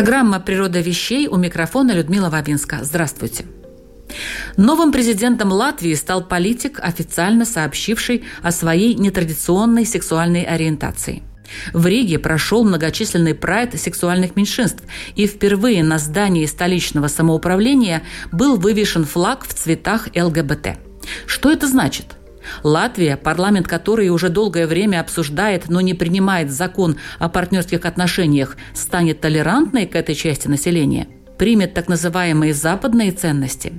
Программа «Природа вещей» у микрофона Людмила Вавинска. Здравствуйте. Новым президентом Латвии стал политик, официально сообщивший о своей нетрадиционной сексуальной ориентации. В Риге прошел многочисленный прайд сексуальных меньшинств, и впервые на здании столичного самоуправления был вывешен флаг в цветах ЛГБТ. Что это значит? Латвия, парламент которой уже долгое время обсуждает, но не принимает закон о партнерских отношениях, станет толерантной к этой части населения, примет так называемые западные ценности.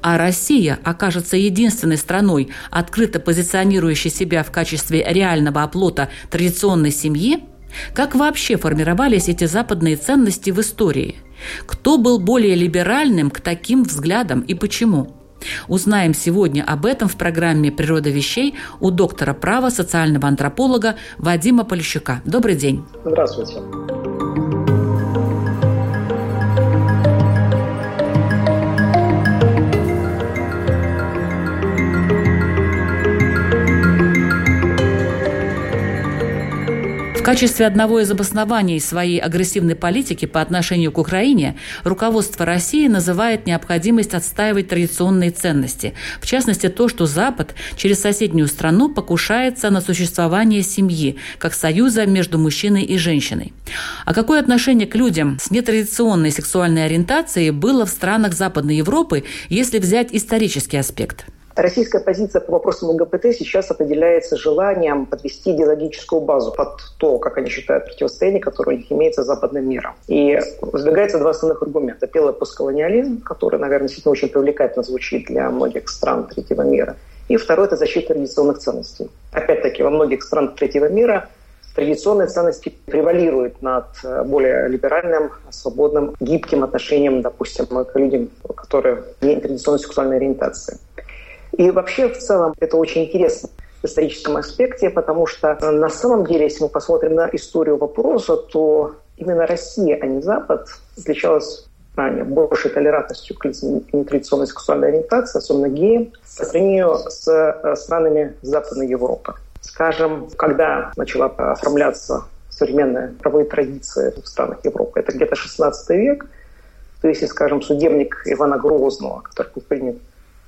А Россия окажется единственной страной, открыто позиционирующей себя в качестве реального оплота традиционной семьи, как вообще формировались эти западные ценности в истории? Кто был более либеральным к таким взглядам и почему? Узнаем сегодня об этом в программе «Природа вещей» у доктора права, социального антрополога Вадима Полищука. Добрый день. Здравствуйте. Качестве одного из обоснований своей агрессивной политики по отношению к Украине руководство России называет необходимость отстаивать традиционные ценности. В частности, то, что Запад через соседнюю страну покушается на существование семьи, как союза между мужчиной и женщиной. А какое отношение к людям с нетрадиционной сексуальной ориентацией было в странах Западной Европы, если взять исторический аспект? Российская позиция по вопросам ЛГБТ сейчас определяется желанием подвести идеологическую базу под то, как они считают, противостояние, которое у них имеется с западным миром. И выдвигается два основных аргумента. Первый – постколониализм, который, наверное, действительно очень привлекательно звучит для многих стран третьего мира. И второй – это защита традиционных ценностей. Опять-таки, во многих странах третьего мира традиционные ценности превалируют над более либеральным, свободным, гибким отношением, допустим, к людям, которые не традиционной сексуальной ориентации. И вообще в целом это очень интересно в историческом аспекте, потому что э, на самом деле, если мы посмотрим на историю вопроса, то именно Россия, а не Запад, отличалась ранее большей толерантностью к нетрадиционной сексуальной ориентации, особенно геям, по сравнению с э, странами Западной Европы. Скажем, когда начала оформляться современная правовые традиции в странах Европы, это где-то 16 век, то есть, скажем, судебник Ивана Грозного, который был принят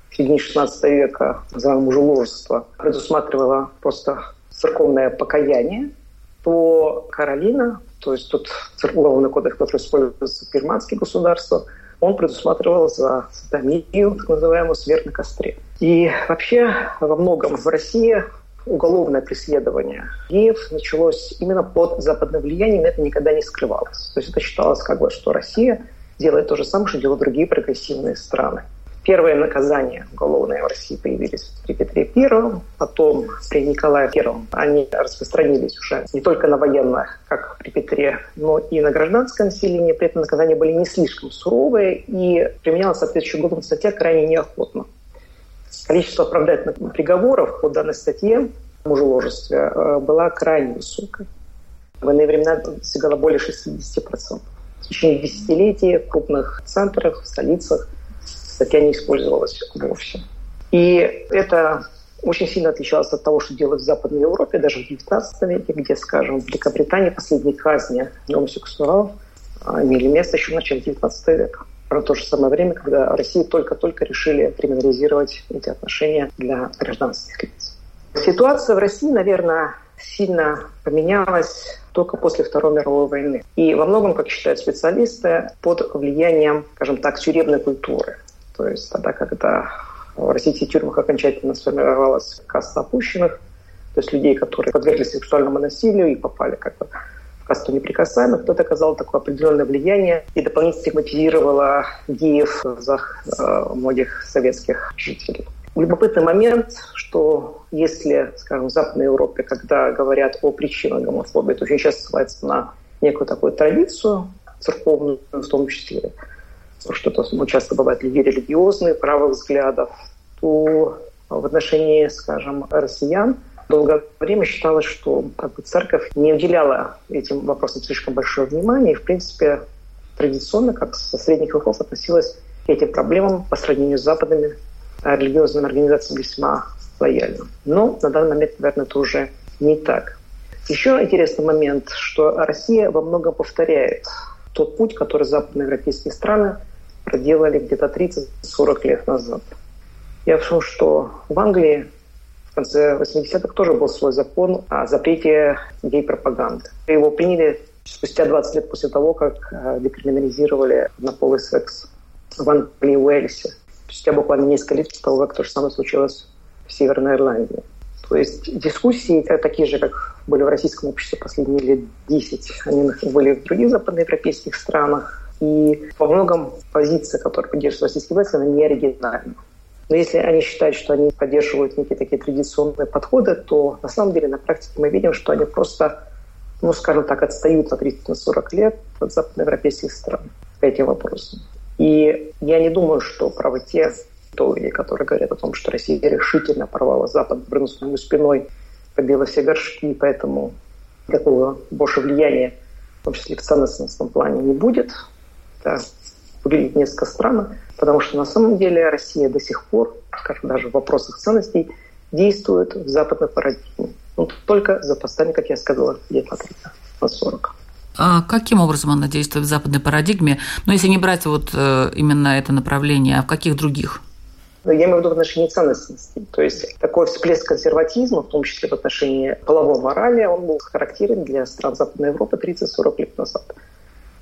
в середине 16 века, называемое мужеложество, предусматривало просто церковное покаяние, то Каролина, то есть тот уголовный кодекс, который используется в германских государствах, он предусматривал за садомию, так называемую, смерть на костре. И вообще во многом в России уголовное преследование геев началось именно под западным влиянием, это никогда не скрывалось. То есть это считалось как бы, что Россия делает то же самое, что делают другие прогрессивные страны. Первые наказания уголовные в России появились при Петре Первом, потом при Николае Первом. Они распространились уже не только на военных, как при Петре, но и на гражданское население. При этом наказания были не слишком суровые и применялась соответствующая уголовная статья крайне неохотно. Количество оправдательных приговоров по данной статье мужеложестве э, была крайне высокой. В иные времена достигала более 60%. В течение десятилетий в крупных центрах, в столицах – статья не использовалась вовсе. И это очень сильно отличалось от того, что делают в Западной Европе, даже в XIX веке, где, скажем, в Великобритании последние казни гомосексуалов а, имели место еще в начале XIX века. В то же самое время, когда России только-только решили криминализировать эти отношения для гражданских лиц. Ситуация в России, наверное, сильно поменялась только после Второй мировой войны. И во многом, как считают специалисты, под влиянием, скажем так, тюремной культуры. То есть тогда, когда в российских тюрьмах окончательно сформировалась каста опущенных, то есть людей, которые подверглись сексуальному насилию и попали как бы в касту неприкасаемых, то это оказало такое определенное влияние и дополнительно стигматизировало геев глазах э, многих советских жителей. Любопытный момент, что если, скажем, в Западной Европе, когда говорят о причинах гомофобии, то очень часто ссылается на некую такую традицию, церковную в том числе, что-то ну, часто бывают люди религиозные, правых взглядов, то в отношении, скажем, россиян долгое время считалось, что как бы, церковь не уделяла этим вопросам слишком большое внимание и, в принципе, традиционно, как со средних веков, относилась к этим проблемам по сравнению с западными религиозными организациями весьма лояльно. Но на данный момент, наверное, это уже не так. Еще интересный момент, что Россия во многом повторяет тот путь, который западноевропейские страны проделали где-то 30-40 лет назад. Я в том, что в Англии в конце 80-х тоже был свой закон о запрете гей-пропаганды. Его приняли спустя 20 лет после того, как э, декриминализировали однополый секс в Англии и Уэльсе. Спустя буквально несколько лет после того, как то же самое случилось в Северной Ирландии. То есть дискуссии такие же, как были в российском обществе последние лет 10, они были в других западноевропейских странах. И во многом позиция, которую поддерживает российский власти, она не оригинальна. Но если они считают, что они поддерживают некие такие традиционные подходы, то на самом деле на практике мы видим, что они просто, ну, скажем так, отстают на 30-40 лет от западноевропейских стран по этим вопросам. И я не думаю, что правы те теории, которые говорят о том, что Россия решительно порвала Запад, брынув спиной, побила все горшки, поэтому такого больше влияния, в том числе в ценностном плане, не будет. Это выглядит несколько странно, потому что на самом деле Россия до сих пор, скажем, даже в вопросах ценностей, действует в западной парадигме. Ну, только за последние, как я сказала, лет на 30, на 40. А каким образом она действует в западной парадигме? Но ну, если не брать вот э, именно это направление, а в каких других? Я имею в виду в отношении ценностей. То есть такой всплеск консерватизма, в том числе в отношении половой морали, он был характерен для стран Западной Европы 30-40 лет назад.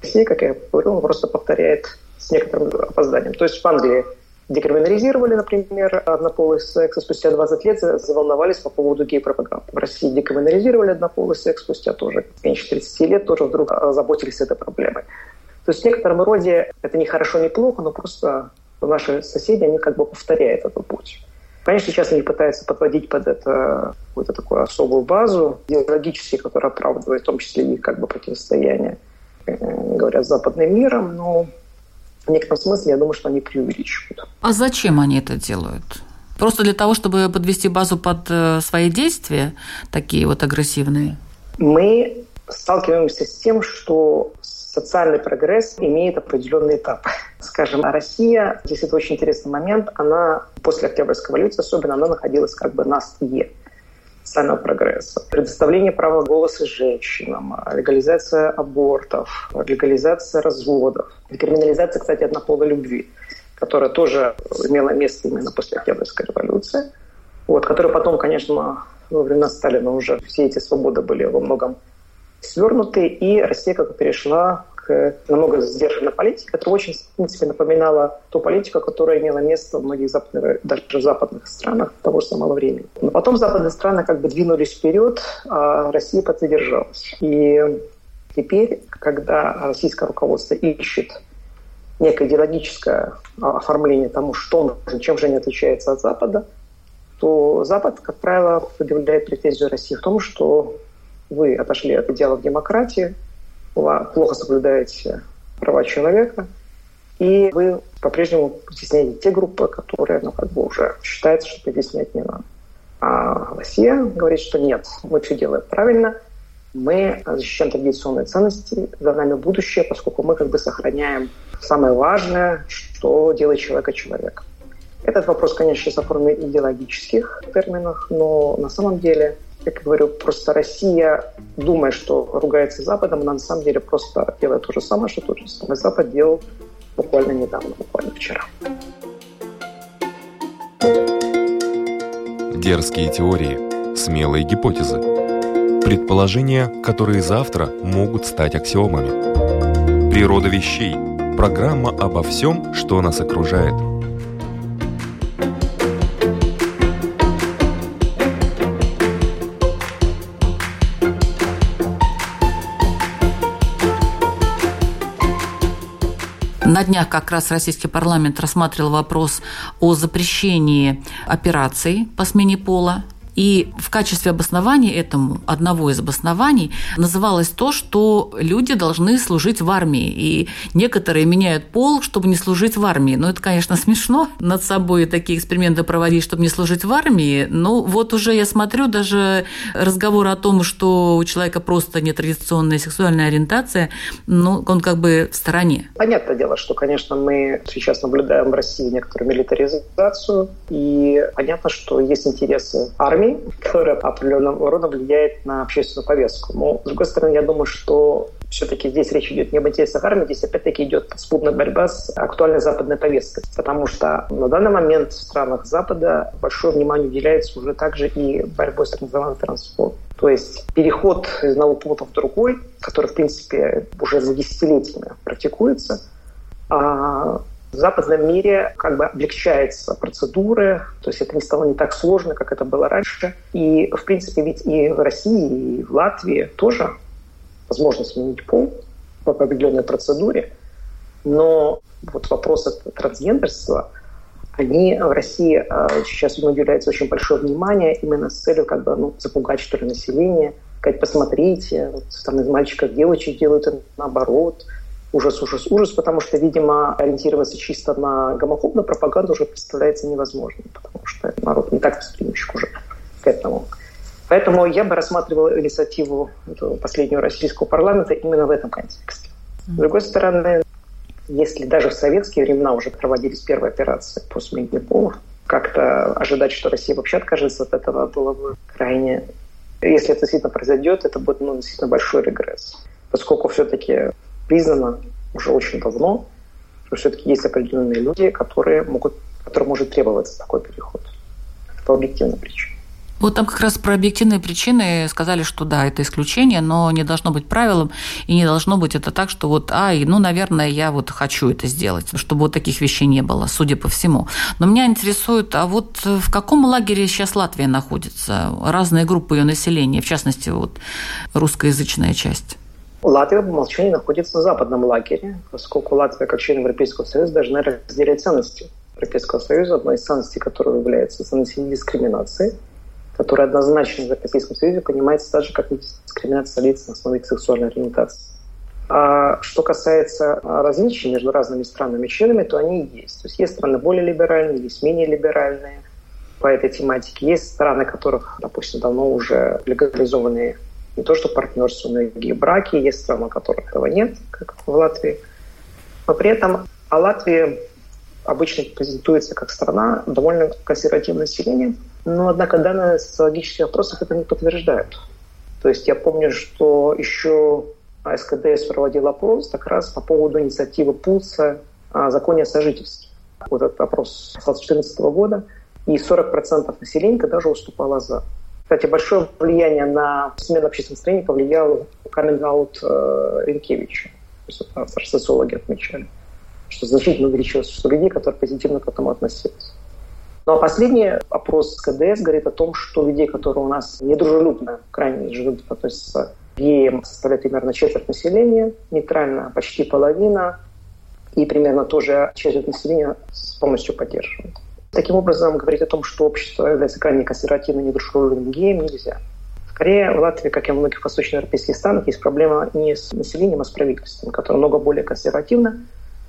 Россия, как я говорил, он просто повторяет с некоторым опозданием. То есть в Англии декриминализировали, например, однополый секс, и спустя 20 лет заволновались по поводу гей-пропаганды. В России декриминализировали однополый секс, спустя тоже меньше 30 лет тоже вдруг озаботились этой проблемой. То есть в некотором роде это не хорошо, не плохо, но просто наши соседи, они как бы повторяют этот путь. Конечно, сейчас они пытаются подводить под это какую-то такую особую базу идеологически, которая оправдывает в том числе и как бы противостояние, э, говоря, с западным миром, но в некотором смысле я думаю, что они преувеличивают. А зачем они это делают? Просто для того, чтобы подвести базу под э, свои действия, такие вот агрессивные? Мы сталкиваемся с тем, что социальный прогресс имеет определенный этап. Скажем, Россия, здесь это очень интересный момент, она после Октябрьской революции особенно, она находилась как бы на острие социального прогресса. Предоставление права голоса женщинам, легализация абортов, легализация разводов, криминализация, кстати, однополой любви, которая тоже имела место именно после Октябрьской революции, вот, которая потом, конечно, во времена Сталина уже все эти свободы были во многом свернуты, и Россия как бы перешла к намного сдержанной политике, которая очень, в принципе, напоминала ту политику, которая имела место в многих западных, даже в западных странах того же самого времени. Но потом западные страны как бы двинулись вперед, а Россия подзадержалась. И теперь, когда российское руководство ищет некое идеологическое оформление тому, что он, чем же они отличаются от Запада, то Запад, как правило, предъявляет претензию России в том, что вы отошли от идеалов демократии, плохо соблюдаете права человека, и вы по-прежнему стесняете те группы, которые ну, как бы уже считается, что притеснять не надо. А Россия говорит, что нет, мы все делаем правильно, мы защищаем традиционные ценности, за нами будущее, поскольку мы как бы сохраняем самое важное, что делает человека человеком. Этот вопрос, конечно, сейчас оформлен в идеологических терминах, но на самом деле как я говорю, просто Россия, думая, что ругается Западом, она на самом деле просто делает то же самое, что тот же самый Запад делал буквально недавно, буквально вчера. Дерзкие теории, смелые гипотезы, предположения, которые завтра могут стать аксиомами. Природа вещей. Программа обо всем, что нас окружает – На днях как раз российский парламент рассматривал вопрос о запрещении операций по смене пола И в качестве обоснования этому, одного из обоснований, называлось то, что люди должны служить в армии. И некоторые меняют пол, чтобы не служить в армии. Ну, это, конечно, смешно над собой такие эксперименты проводить, чтобы не служить в армии. Но вот уже я смотрю, даже разговор о том, что у человека просто нетрадиционная сексуальная ориентация, ну, он как бы в стороне. Понятное дело, что, конечно, мы сейчас наблюдаем в России некоторую милитаризацию, и понятно, что есть интересы армии, которая определенным образом влияет на общественную повестку. Но, с другой стороны, я думаю, что все-таки здесь речь идет не об интересах армии, здесь опять-таки идет спутная борьба с актуальной западной повесткой. Потому что на данный момент в странах Запада большое внимание уделяется уже также и борьбой с организованным транспортом. То есть переход из одного пункта в другой, который, в принципе, уже за десятилетиями практикуется, а в западном мире как бы облегчаются процедуры, то есть это не стало не так сложно, как это было раньше. И, в принципе, ведь и в России, и в Латвии тоже возможно сменить пол по определенной процедуре, но вот вопросы трансгендерства, они в России а, сейчас уделяется очень большое внимание именно с целью как бы, ну, запугать, что ли, население, сказать, посмотрите, вот, там из мальчиков девочек делают наоборот, ужас, ужас, ужас, потому что, видимо, ориентироваться чисто на гомофобную пропаганду уже представляется невозможным, потому что народ не так восприимчив уже к этому. Поэтому я бы рассматривал инициативу последнего российского парламента именно в этом контексте. С другой стороны, если даже в советские времена уже проводились первые операции по смене полов, как-то ожидать, что Россия вообще откажется от этого, было бы крайне... Если это действительно произойдет, это будет ну, действительно большой регресс. Поскольку все-таки признано уже очень давно, что все-таки есть определенные люди, которые могут, которым может требоваться такой переход по объективным причинам. Вот там как раз про объективные причины сказали, что да, это исключение, но не должно быть правилом, и не должно быть это так, что вот, ай, ну, наверное, я вот хочу это сделать, чтобы вот таких вещей не было, судя по всему. Но меня интересует, а вот в каком лагере сейчас Латвия находится? Разные группы ее населения, в частности, вот русскоязычная часть. Латвия по умолчанию находится в западном лагере, поскольку Латвия, как член Европейского Союза, должна разделять ценности Европейского Союза. Одной из ценностей, которая является ценностью дискриминации – которая однозначно в Европейском Союзе понимается даже как дискриминация лиц на основе их сексуальной ориентации. А что касается различий между разными странами-членами, то они есть. То есть есть страны более либеральные, есть менее либеральные по этой тематике. Есть страны, которых, допустим, давно уже легализованы не то что партнерство, но и гей-браки. Есть страны, которых этого нет, как в Латвии. Но при этом а Латвия обычно презентуется как страна довольно консервативным населением, но, однако, данные социологических опросов это не подтверждают. То есть я помню, что еще СКДС проводил опрос как раз по поводу инициативы ПУЦа о законе о сожительстве. Вот этот опрос 2014 года. И 40% населения даже уступало «за». Кстати, большое влияние на смену общественного настроения повлиял каминг-аут э, Ренкевича. То есть это социологи отмечали что значительно увеличилось число людей, которые позитивно к этому относились. Ну а последний опрос КДС говорит о том, что людей, которые у нас недружелюбно, крайне недружелюбно относятся к геям, составляет примерно четверть населения, нейтрально почти половина, и примерно тоже четверть населения полностью поддерживает. Таким образом, говорить о том, что общество является крайне консервативным, недружелюбным геем, нельзя. Скорее, в Латвии, как и в многих восточноевропейских странах, есть проблема не с населением, а с правительством, которое много более консервативно,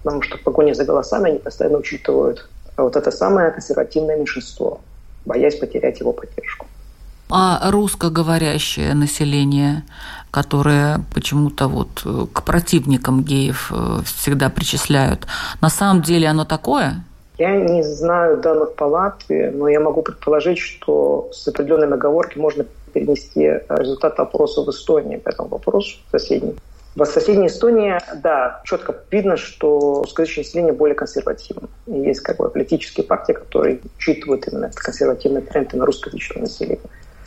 потому что в погоне за голосами они постоянно учитывают вот это самое консервативное меньшинство, боясь потерять его поддержку. А русскоговорящее население, которое почему-то вот к противникам геев э, всегда причисляют, на самом деле оно такое? Я не знаю данных по Латвии, но я могу предположить, что с определенными оговоркой можно перенести результат опроса в Эстонии по этому вопросу соседней. В соседней Эстонии, да, четко видно, что русскоязычное население более консервативно. И есть как бы политические партии, которые учитывают именно этот консервативный тренд на русскоязычное население.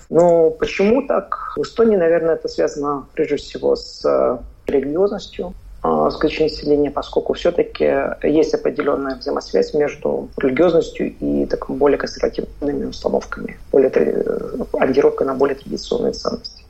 Но почему так? В Эстонии, наверное, это связано прежде всего с э, религиозностью русскоязычного э, населения, поскольку все-таки есть определенная взаимосвязь между религиозностью и так, более консервативными установками, более, ориентировкой на более традиционные ценности.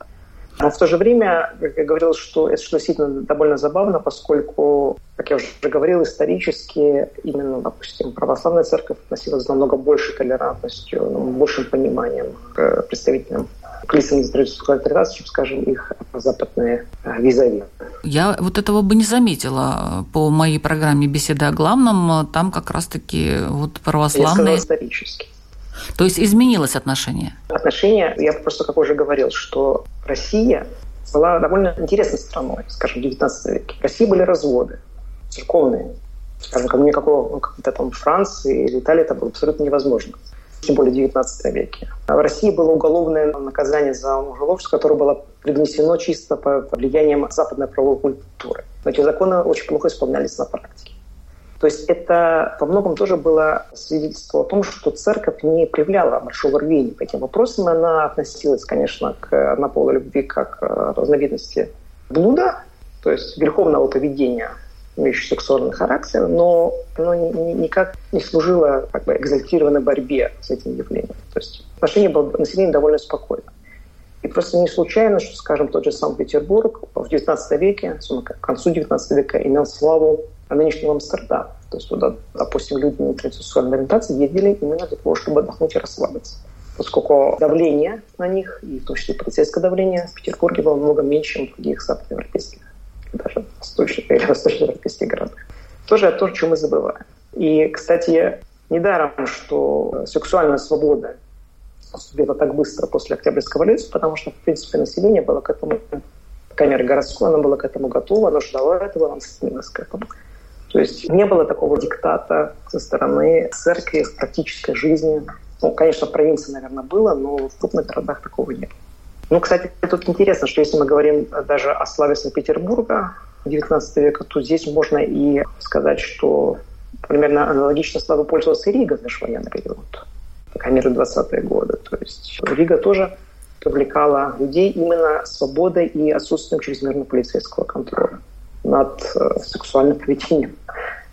Но в то же время, как я говорил, что это что действительно довольно забавно, поскольку как я уже говорил, исторически именно, допустим, православная церковь относилась с намного большей толерантностью, большим пониманием к представителям к лицам исторической ориентации, чем, скажем, их западные э, визави. Я вот этого бы не заметила по моей программе «Беседа о главном». Там как раз-таки вот православные... Я сказала исторически. То есть изменилось отношение? Отношение, я просто, как уже говорил, что Россия была довольно интересной страной, скажем, в XIX веке. В России были разводы церковные. Скажем, как никакого, ну, как-то там Франции или Италии это было абсолютно невозможно. Тем более в XIX веке. А в России было уголовное наказание за мужеложество, которое было привнесено чисто по влиянием западной правовой культуры. Но эти законы очень плохо исполнялись на практике. То есть это во многом тоже было свидетельство о том, что церковь не проявляла большого рвения по этим вопросам. Она относилась, конечно, к однополой любви как разновидности блуда, то есть греховного поведения, имеющего сексуальный характер, но оно никак не служило как бы, экзальтированной борьбе с этим явлением. То есть отношение было населения довольно спокойно. И просто не случайно, что, скажем, тот же Санкт-Петербург в XIX веке, к концу XIX века имел славу нынешнего Амстердама. То есть туда, допустим, люди на традиционной ориентации ездили именно для того, чтобы отдохнуть и расслабиться. Поскольку давление на них, и в том числе полицейское давление в Петербурге было много меньше, чем в других западноевропейских, даже восточных или восточноевропейских городах. Тоже то, о чем мы забываем. И, кстати, недаром, что сексуальная свобода наступила так быстро после Октябрьской революции, потому что, в принципе, население было к этому, камера городское, оно было к этому готово, оно ждало этого, оно стремилось к этому. То есть не было такого диктата со стороны церкви в практической жизни. Ну, конечно, в провинции, наверное, было, но в крупных городах такого нет. Ну, кстати, тут интересно, что если мы говорим даже о славе Санкт-Петербурга XIX века, то здесь можно и сказать, что примерно аналогично славой пользовался и Рига в межвоенный период, по крайней мере, 20-е годы. То есть Рига тоже привлекала людей именно свободой и отсутствием чрезмерного полицейского контроля над э, сексуальным поведением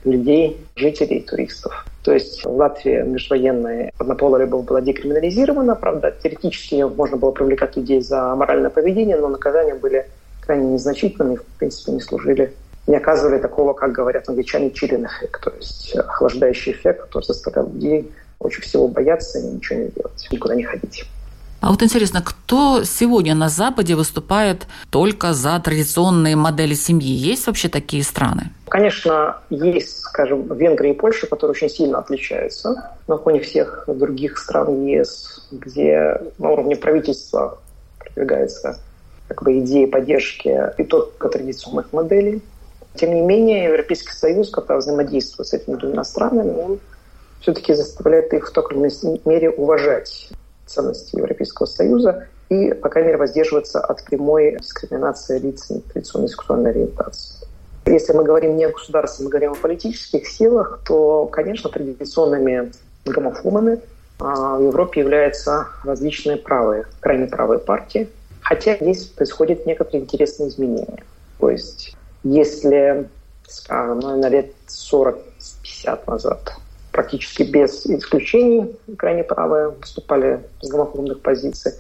людей, жителей, туристов. То есть в Латвии межвоенная однополая любовь была декриминализирована. Правда, теоретически можно было привлекать людей за моральное поведение, но наказания были крайне незначительными, в принципе, не служили, не оказывали такого, как говорят англичане, чилин эффект, то есть охлаждающий эффект, который заставлял людей очень всего бояться и ничего не делать, никуда не ходить. А вот интересно, кто сегодня на Западе выступает только за традиционные модели семьи? Есть вообще такие страны? Конечно, есть, скажем, Венгрия и Польша, которые очень сильно отличаются на фоне всех других стран ЕС, где на уровне правительства продвигается как бы идея поддержки и только традиционных моделей. Тем не менее, Европейский Союз, когда взаимодействует с этими двумя странами, он все-таки заставляет их в той мере уважать ценности Европейского Союза и, по крайней мере, воздерживаться от прямой дискриминации лиц традиционной сексуальной ориентации. Если мы говорим не о государстве, мы говорим о политических силах, то, конечно, традиционными гомофобами а, в Европе являются различные правые, крайне правые партии. Хотя здесь происходят некоторые интересные изменения. То есть, если, скажем, на лет 40-50 назад практически без исключений крайне правые выступали с гомофобных позиций,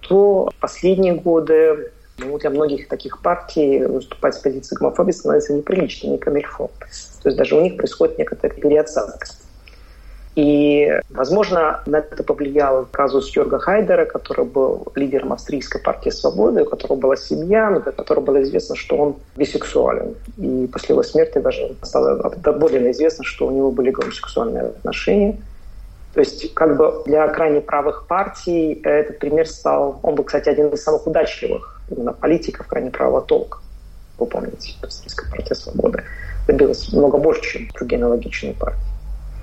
то последние годы ну, для многих таких партий выступать с позиции гомофобии становится неприлично, не камильфо. То есть даже у них происходит некоторая переоценка. И, возможно, на это повлиял казус Йорга Хайдера, который был лидером австрийской партии «Свободы», у которого была семья, но для которого было известно, что он бисексуален. И после его смерти даже стало более известно, что у него были гомосексуальные отношения. То есть как бы для крайне правых партий этот пример стал... Он был, кстати, один из самых удачливых именно политиков крайне правого толка. Вы помните, австрийская партия «Свободы» добилась много больше, чем другие аналогичные партии.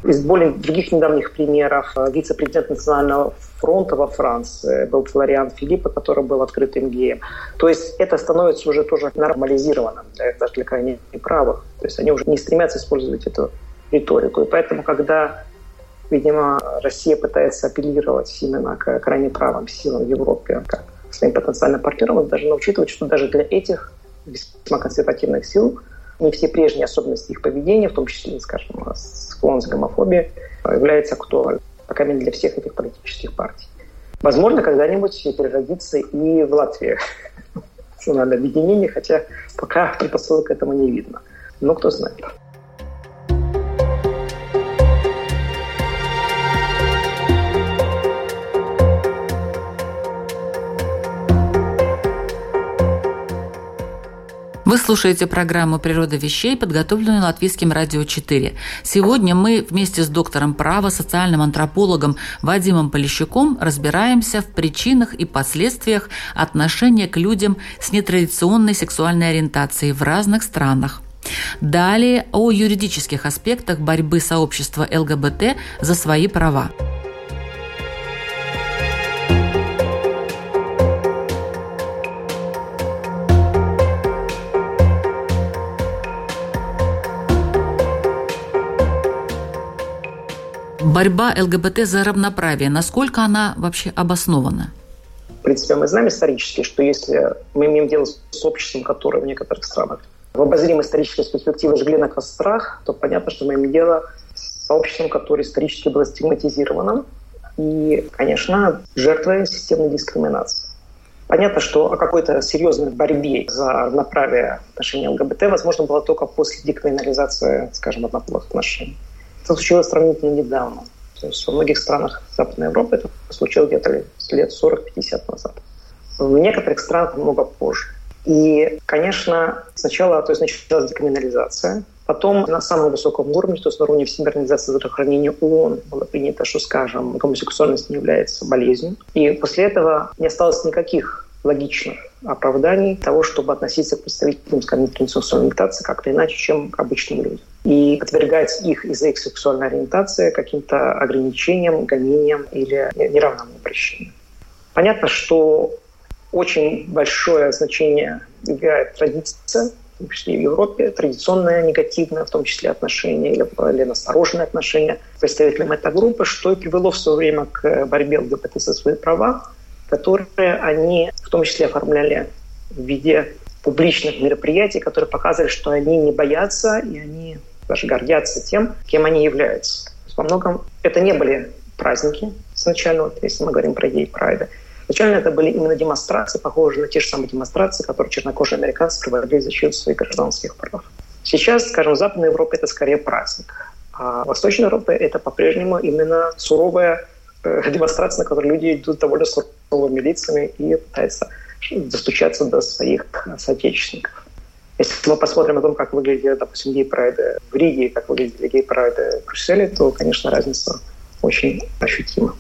Из более других недавних примеров э, вице-президент Национального фронта во Франции был Флориан Филиппа, который был открытым геем. То есть это становится уже тоже нормализированным даже для крайне правых. То есть они уже не стремятся использовать эту риторику. И поэтому, когда, видимо, Россия пытается апеллировать именно к крайне правым силам в Европе, как своим потенциальным партнерам, должна учитывать, что даже для этих весьма консервативных сил не все прежние особенности их поведения, в том числе, скажем, склонность к гомофобии, является актуальным, пока не для всех этих политических партий. Возможно, когда-нибудь переродится и в Латвии национальное объединение, хотя пока предпосылок к этому не видно. Но кто знает. Вы слушаете программу «Природа вещей», подготовленную Латвийским радио 4. Сегодня мы вместе с доктором права, социальным антропологом Вадимом Полищуком разбираемся в причинах и последствиях отношения к людям с нетрадиционной сексуальной ориентацией в разных странах. Далее о юридических аспектах борьбы сообщества ЛГБТ за свои права. Борьба ЛГБТ за равноправие, насколько она вообще обоснована? В принципе, мы знаем исторически, что если мы имеем дело с обществом, которое в некоторых странах в обозримой исторической перспективе жгли на кострах, то понятно, что мы имеем дело с сообществом, которое исторически было стигматизировано и, конечно, жертвой системной дискриминации. Понятно, что о какой-то серьезной борьбе за равноправие отношений ЛГБТ возможно было только после декриминализации, скажем, однополых отношений. Это случилось сравнительно недавно. То есть во многих странах Западной Европы это случилось где-то лет 40-50 назад. В некоторых странах много позже. И, конечно, сначала то есть, началась декриминализация, Потом на самом высоком уровне, то есть на уровне Всемирной организации здравоохранения ООН было принято, что, скажем, гомосексуальность не является болезнью. И после этого не осталось никаких логичных оправданий того, чтобы относиться к представителям, традиционной ориентации как-то иначе, чем к обычным людям. И подвергать их из-за их сексуальной ориентации каким-то ограничениям, гонениям или неравному обращению. Понятно, что очень большое значение играет традиция, в том числе в Европе, традиционное негативное, в том числе отношение или, или настороженное отношение к представителям этой группы, что и привело в свое время к борьбе ЛГБТ за свои права, которые они в том числе оформляли в виде публичных мероприятий, которые показывали, что они не боятся и они даже гордятся тем, кем они являются. Во многом это не были праздники сначала, вот, если мы говорим про гей-прайды. Изначально это были именно демонстрации, похожие на те же самые демонстрации, которые чернокожие американцы проводили в защиту своих гражданских прав. Сейчас, скажем, в Западной Европе это скорее праздник. А в Восточной Европе это по-прежнему именно суровая демонстрация, на которой люди идут довольно суровыми лицами и пытаются достучаться до своих соотечественников. Если мы посмотрим о том, как выглядели, допустим, гей-прайды в Риге, как выглядели гей-прайды в Брюсселе, то, конечно, разница очень ощутима.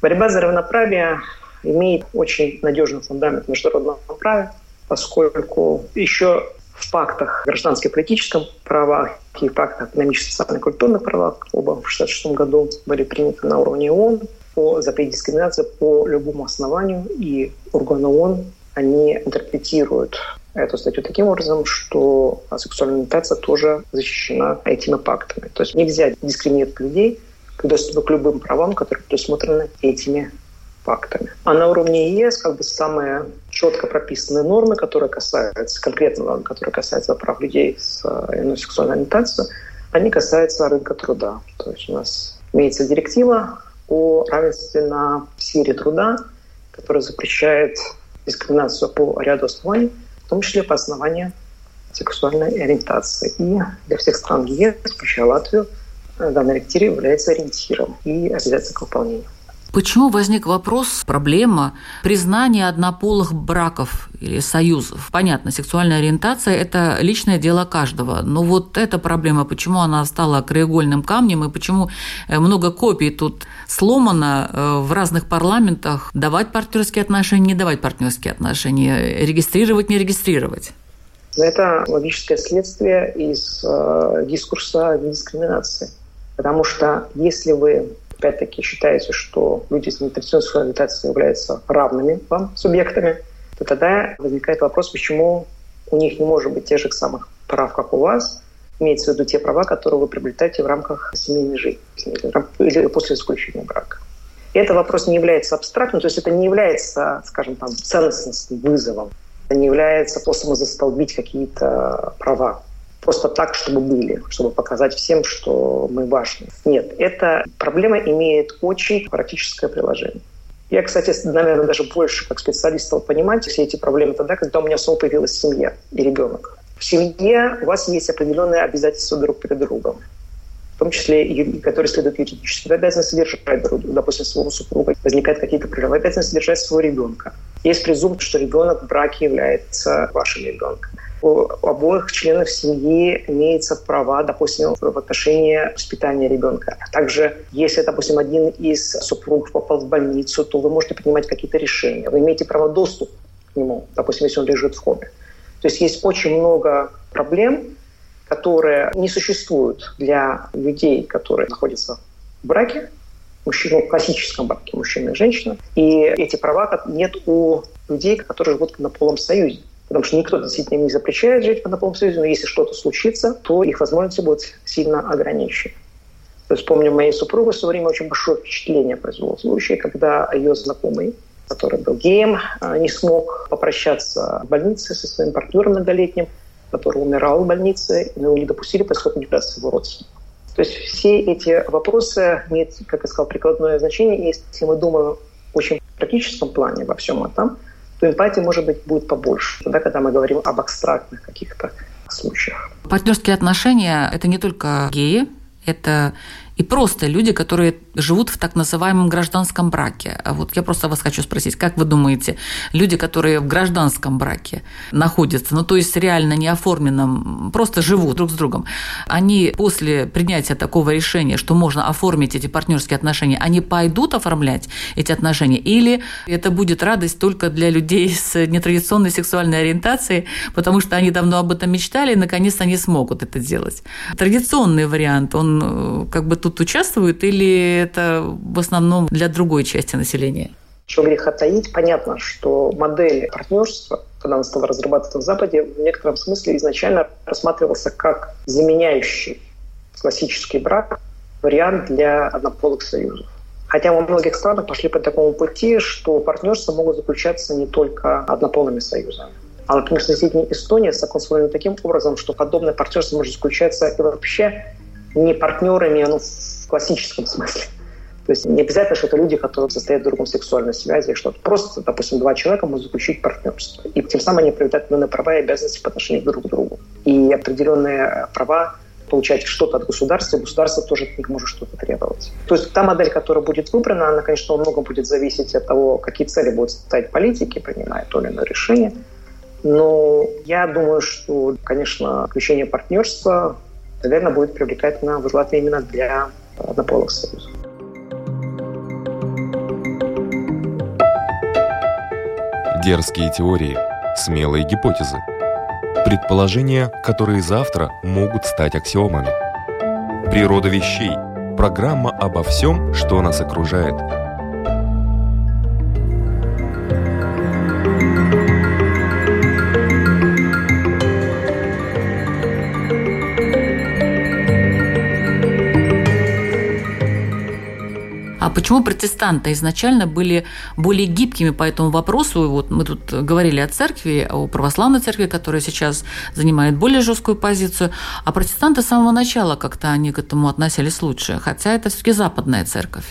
Борьба за равноправие имеет очень надежный фундамент в международном праве, поскольку еще в пактах гражданских политическом правах и пактах экономических, социальных, культурных правах, оба в 1966 году были приняты на уровне ООН, по запрете дискриминации по любому основанию, и органы ООН, они интерпретируют эту статью таким образом, что сексуальная ориентация тоже защищена этими пактами. То есть нельзя дискриминировать людей к доступу к любым правам, которые предусмотрены этими пактами. А на уровне ЕС как бы самые четко прописанные нормы, которые касаются, конкретно которые касаются прав людей с э, сексуальной ориентацией, они касаются рынка труда. То есть у нас имеется директива о равенстве на сфере труда, которая запрещает дискриминацию по ряду оснований, в том числе по основанию сексуальной ориентации. И для всех стран ЕС, включая Латвию, данная директива является ориентиром и обязательно к выполнению. Почему возник вопрос, проблема признания однополых браков или союзов? Понятно, сексуальная ориентация – это личное дело каждого. Но вот эта проблема, почему она стала краеугольным камнем и почему э, много копий тут сломано э, в разных парламентах давать партнерские отношения, не давать партнерские отношения, регистрировать, не регистрировать? Это логическое следствие из э, дискурса дискриминации. Потому что если вы опять-таки считаете, что люди с нетрадиционной ориентацией являются равными вам субъектами, то тогда возникает вопрос, почему у них не может быть тех же самых прав, как у вас, имеется в виду те права, которые вы приобретаете в рамках семейной жизни или после заключения брака. И этот вопрос не является абстрактным, то есть это не является, скажем, там, ценностным вызовом, это не является способом застолбить какие-то права просто так, чтобы были, чтобы показать всем, что мы важны. Нет, эта проблема имеет очень практическое приложение. Я, кстати, наверное, даже больше как специалист стал понимать все эти проблемы тогда, когда у меня снова появилась семья и ребенок. В семье у вас есть определенные обязательства друг перед другом в том числе, которые следуют юридически. Вы обязаны содержать, допустим, своего супруга. Возникают какие-то проблемы. Вы обязаны содержать своего ребенка. Есть презумпция, что ребенок в браке является вашим ребенком. У обоих членов семьи имеются права, допустим, в отношении воспитания ребенка. А также, если, допустим, один из супругов попал в больницу, то вы можете принимать какие-то решения. Вы имеете право доступ к нему, допустим, если он лежит в коме. То есть есть очень много проблем, которые не существуют для людей, которые находятся в браке, мужчина в классическом браке, мужчина и женщина. И эти права нет у людей, которые живут в однополом союзе. Потому что никто действительно не запрещает жить в однополом союзе, но если что-то случится, то их возможности будут сильно ограничены. То есть, помню, моей супругу в свое время очень большое впечатление произвело случай, когда ее знакомый, который был геем, а, не смог попрощаться в больнице со своим партнером многолетним, который умирал в больнице, но его не допустили, поскольку не даст его родственников. То есть все эти вопросы имеют, как я сказал, прикладное значение. И если мы думаем очень практическом плане во всем этом, то эмпатии, может быть, будет побольше, тогда, когда мы говорим об абстрактных каких-то случаях. Партнерские отношения – это не только геи, это и просто люди, которые живут в так называемом гражданском браке. А вот я просто вас хочу спросить, как вы думаете, люди, которые в гражданском браке находятся, ну то есть реально не оформленном, просто живут друг с другом, они после принятия такого решения, что можно оформить эти партнерские отношения, они пойдут оформлять эти отношения, или это будет радость только для людей с нетрадиционной сексуальной ориентацией, потому что они давно об этом мечтали, и наконец они смогут это делать. Традиционный вариант, он э, как бы тут тут участвуют или это в основном для другой части населения? Чего греха таить, понятно, что модель партнерства, когда она стала разрабатываться в Западе, в некотором смысле изначально рассматривался как заменяющий классический брак вариант для однополых союзов. Хотя во многих странах пошли по такому пути, что партнерства могут заключаться не только однополыми союзами. А, например, в соседней Эстонии закон таким образом, что подобное партнерство может заключаться и вообще не партнерами ну, в классическом смысле. То есть не обязательно, что это люди, которые состоят в другом сексуальной связи, что-то. Просто, допустим, два человека могут заключить партнерство. И тем самым они проявляют определенные права и обязанности по отношению друг к другу. И определенные права получать что-то от государства, и государство тоже от них может что-то требовать. То есть та модель, которая будет выбрана, она, конечно, во многом будет зависеть от того, какие цели будут ставить политики, принимая то или иное решение. Но я думаю, что, конечно, включение партнерства наверное, будет привлекательно в именно для однополых союзов. Дерзкие теории, смелые гипотезы. Предположения, которые завтра могут стать аксиомами. Природа вещей. Программа обо всем, что нас окружает – Почему протестанты изначально были более гибкими по этому вопросу? Вот мы тут говорили о церкви, о православной церкви, которая сейчас занимает более жесткую позицию, а протестанты с самого начала как-то они к этому относились лучше, хотя это все-таки западная церковь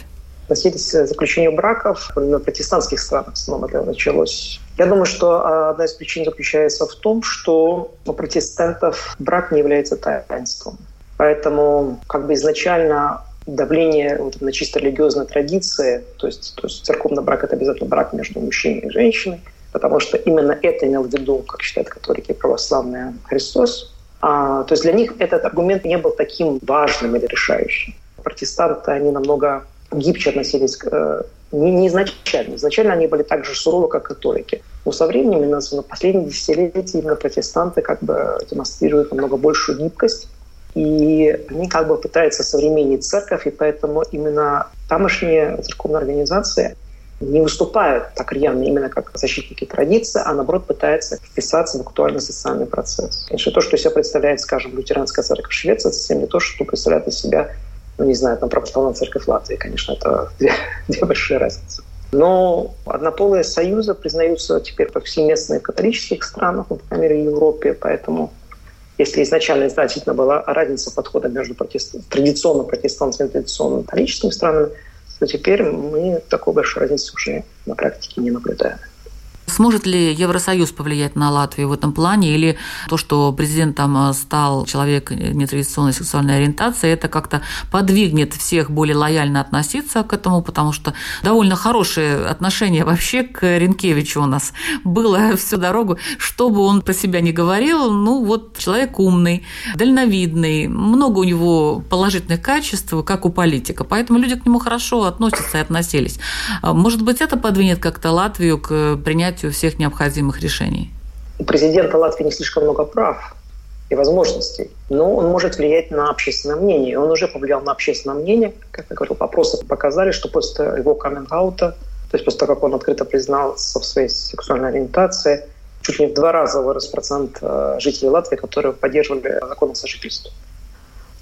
относились к заключению браков на протестантских странах в основном это началось. Я думаю, что одна из причин заключается в том, что у протестантов брак не является таинством. Поэтому как бы изначально давление вот, на чисто религиозной традиции, то есть, то есть церковный брак – это обязательно брак между мужчиной и женщиной, потому что именно это имел в виду, как считают католики и православные, Христос. А, то есть для них этот аргумент не был таким важным или решающим. Протестанты, они намного гибче относились к э, не, не изначально. Изначально они были так же суровы, как католики. Но со временем, именно на последние десятилетия, именно протестанты как бы демонстрируют намного большую гибкость и они как бы пытаются современнить церковь, и поэтому именно тамошние церковные организации не выступают так рьяно именно как защитники традиции, а наоборот пытаются вписаться в актуальный социальный процесс. Конечно, то, что себя представляет, скажем, лютеранская церковь Швеции, это совсем не то, что представляет из себя, ну, не знаю, там, православная церковь Латвии. Конечно, это две, две большие разницы. Но однополые союзы признаются теперь повсеместно в католических странах, мере, в Европе, поэтому если изначально значительно была разница подхода между протест... традиционно протестантскими и традиционно католическими странами, то теперь мы такой большой разницы уже на практике не наблюдаем. Сможет ли Евросоюз повлиять на Латвию в этом плане, или то, что президентом стал человек нетрадиционной сексуальной ориентации, это как-то подвигнет всех более лояльно относиться к этому, потому что довольно хорошее отношение вообще к Ренкевичу у нас было всю дорогу. Что бы он про себя не говорил, ну вот человек умный, дальновидный, много у него положительных качеств, как у политика, поэтому люди к нему хорошо относятся и относились. А, может быть, это подвинет как-то Латвию к принятию всех необходимых решений? У президента Латвии не слишком много прав и возможностей, но он может влиять на общественное мнение. Он уже повлиял на общественное мнение. Как я говорил, опросы показали, что после его каминг-аута, то есть после того, как он открыто признался в своей сексуальной ориентации, чуть не в два раза вырос процент э, жителей Латвии, которые поддерживали закон о сожительстве.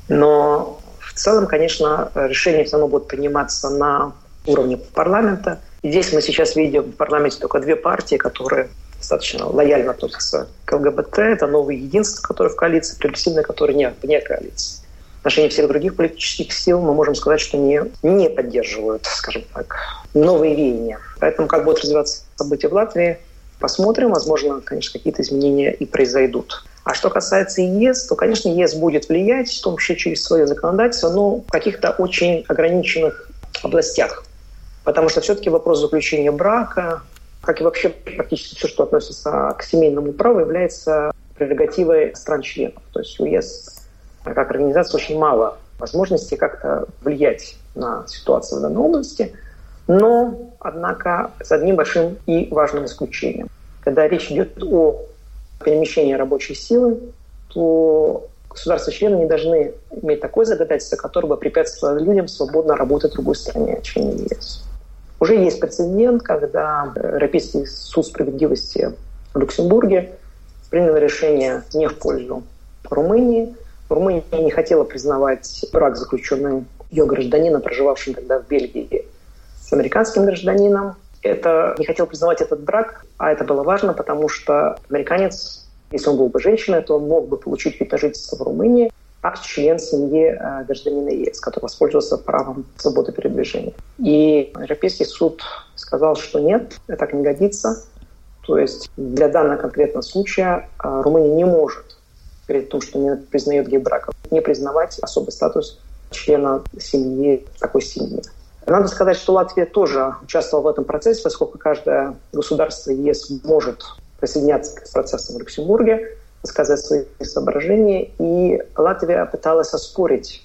Но в целом, конечно, решения все равно будут приниматься на уровне парламента. Здесь мы сейчас видим в парламенте только две партии, которые достаточно лояльно относятся к ЛГБТ. Это новое единство, которое в коалиции, прогрессивное, которое не вне коалиции. В отношении всех других политических сил мы можем сказать, что не, не поддерживают, скажем так, новые веяния. Поэтому как будут развиваться события в Латвии, посмотрим. Возможно, конечно, какие-то изменения и произойдут. А что касается ЕС, то, конечно, ЕС будет влиять, в том числе через свое законодательство, но в каких-то очень ограниченных областях. Потому что все-таки вопрос заключения брака, как и вообще практически все, что относится к семейному праву, является прерогативой стран-членов. То есть у ЕС как организация очень мало возможностей как-то влиять на ситуацию в данной области, но, однако, с одним большим и важным исключением. Когда речь идет о перемещении рабочей силы, то государства-члены не должны иметь такое законодательство, которое бы препятствовало людям свободно работать в другой стране, чем ЕС. Уже есть прецедент, когда Европейский суд справедливости в Люксембурге принял решение не в пользу Румынии. Румыния не хотела признавать брак, заключенный ее гражданином, проживавшим тогда в Бельгии, с американским гражданином. Это не хотел признавать этот брак, а это было важно, потому что американец, если он был бы женщиной, то он мог бы получить вид на жительство в Румынии, как член семьи э, гражданина ЕС, который воспользовался правом свободы передвижения. И Европейский суд сказал, что нет, это так не годится. То есть для данного конкретного случая э, Румыния не может, при том, что не признает гей-браков, не признавать особый статус члена семьи такой семьи. Надо сказать, что Латвия тоже участвовала в этом процессе, поскольку каждое государство ЕС может присоединяться к процессу в Люксембурге сказать свои соображения, и Латвия пыталась оспорить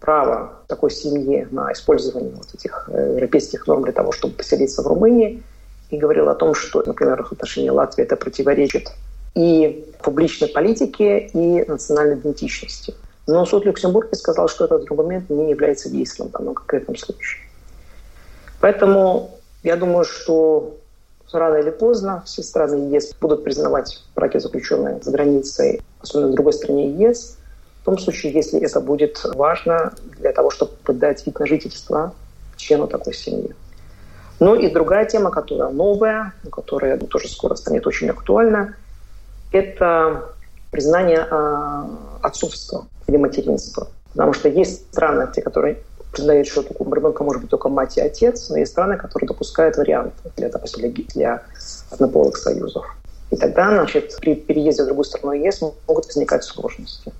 право такой семьи на использование вот этих э, европейских норм для того, чтобы поселиться в Румынии, и говорила о том, что, например, в отношении Латвии это противоречит и публичной политике, и национальной идентичности. Но суд Люксембурга сказал, что этот аргумент не является действием в данном конкретном случае. Поэтому я думаю, что рано или поздно все страны ЕС будут признавать браки, заключенные за границей, особенно в другой стране ЕС, в том случае, если это будет важно для того, чтобы дать вид на жительство члену такой семьи. Ну и другая тема, которая новая, которая тоже скоро станет очень актуальна, это признание э, отцовства или материнства. Потому что есть страны, те, которые признает, что у ребенка может быть только мать и отец, но есть страны, которые допускают варианты для, допустим, для однополых союзов. И тогда, значит, при переезде в другую страну ЕС могут возникать сложности.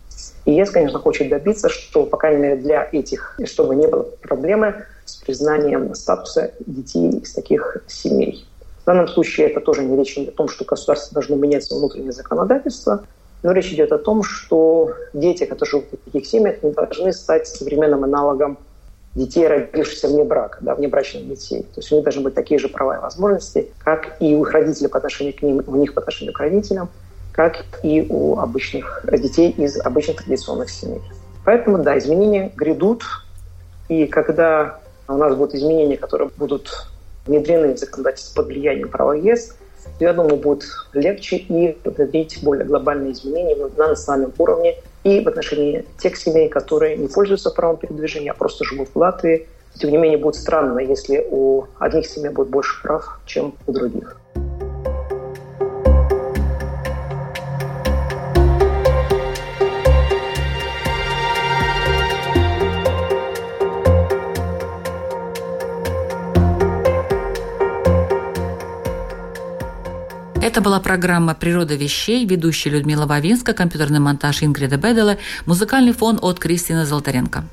И ЕС, конечно, хочет добиться, что, по крайней мере, для этих, чтобы не было проблемы с признанием статуса детей из таких семей. В данном случае это тоже не речь о том, что государство должно менять свое внутреннее законодательство, но речь идет о том, что дети, которые живут в таких семьях, не должны стать современным аналогом детей, родившихся вне брака, да, внебрачных детей. То есть у них должны быть такие же права и возможности, как и у их родителей по отношению к ним, у них по отношению к родителям, как и у обычных детей из обычных традиционных семей. Поэтому, да, изменения грядут, и когда у нас будут изменения, которые будут внедрены в законодательство под влиянием права ЕС, я думаю, будет легче и внедрить более глобальные изменения на национальном уровне и в отношении тех семей, которые не пользуются правом передвижения, а просто живут в Латвии. Тем не менее, будет странно, если у одних семей будет больше прав, чем у других. Это была программа «Природа вещей», ведущая Людмила Вавинска, компьютерный монтаж Ингрида Беделе, музыкальный фон от Кристины Золотаренко.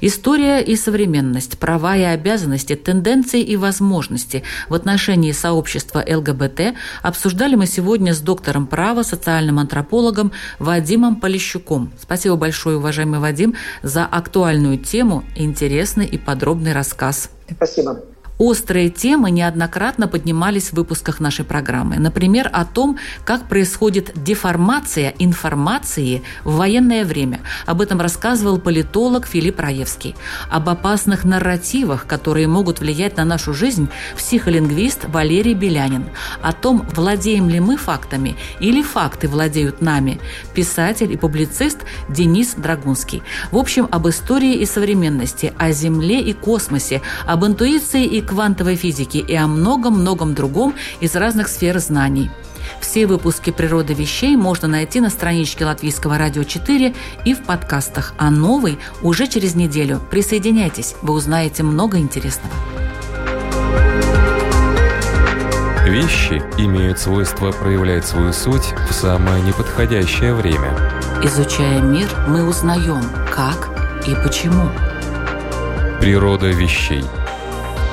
История и современность, права и обязанности, тенденции и возможности в отношении сообщества ЛГБТ обсуждали мы сегодня с доктором права, социальным антропологом Вадимом Полищуком. Спасибо большое, уважаемый Вадим, за актуальную тему, интересный и подробный рассказ. Спасибо. Острые темы неоднократно поднимались в выпусках нашей программы. Например, о том, как происходит деформация информации в военное время. Об этом рассказывал политолог Филипп Раевский. Об опасных нарративах, которые могут влиять на нашу жизнь, психолингвист Валерий Белянин. О том, владеем ли мы фактами или факты владеют нами, писатель и публицист Денис Драгунский. В общем, об истории и современности, о Земле и космосе, об интуиции и квантовой физики и о многом-многом другом из разных сфер знаний. Все выпуски «Природы вещей» можно найти на страничке Латвийского радио 4 и в подкастах, а новый уже через неделю. Присоединяйтесь, вы узнаете много интересного. Вещи имеют свойство проявлять свою суть в самое неподходящее время. Изучая мир, мы узнаем, как и почему. Природа вещей –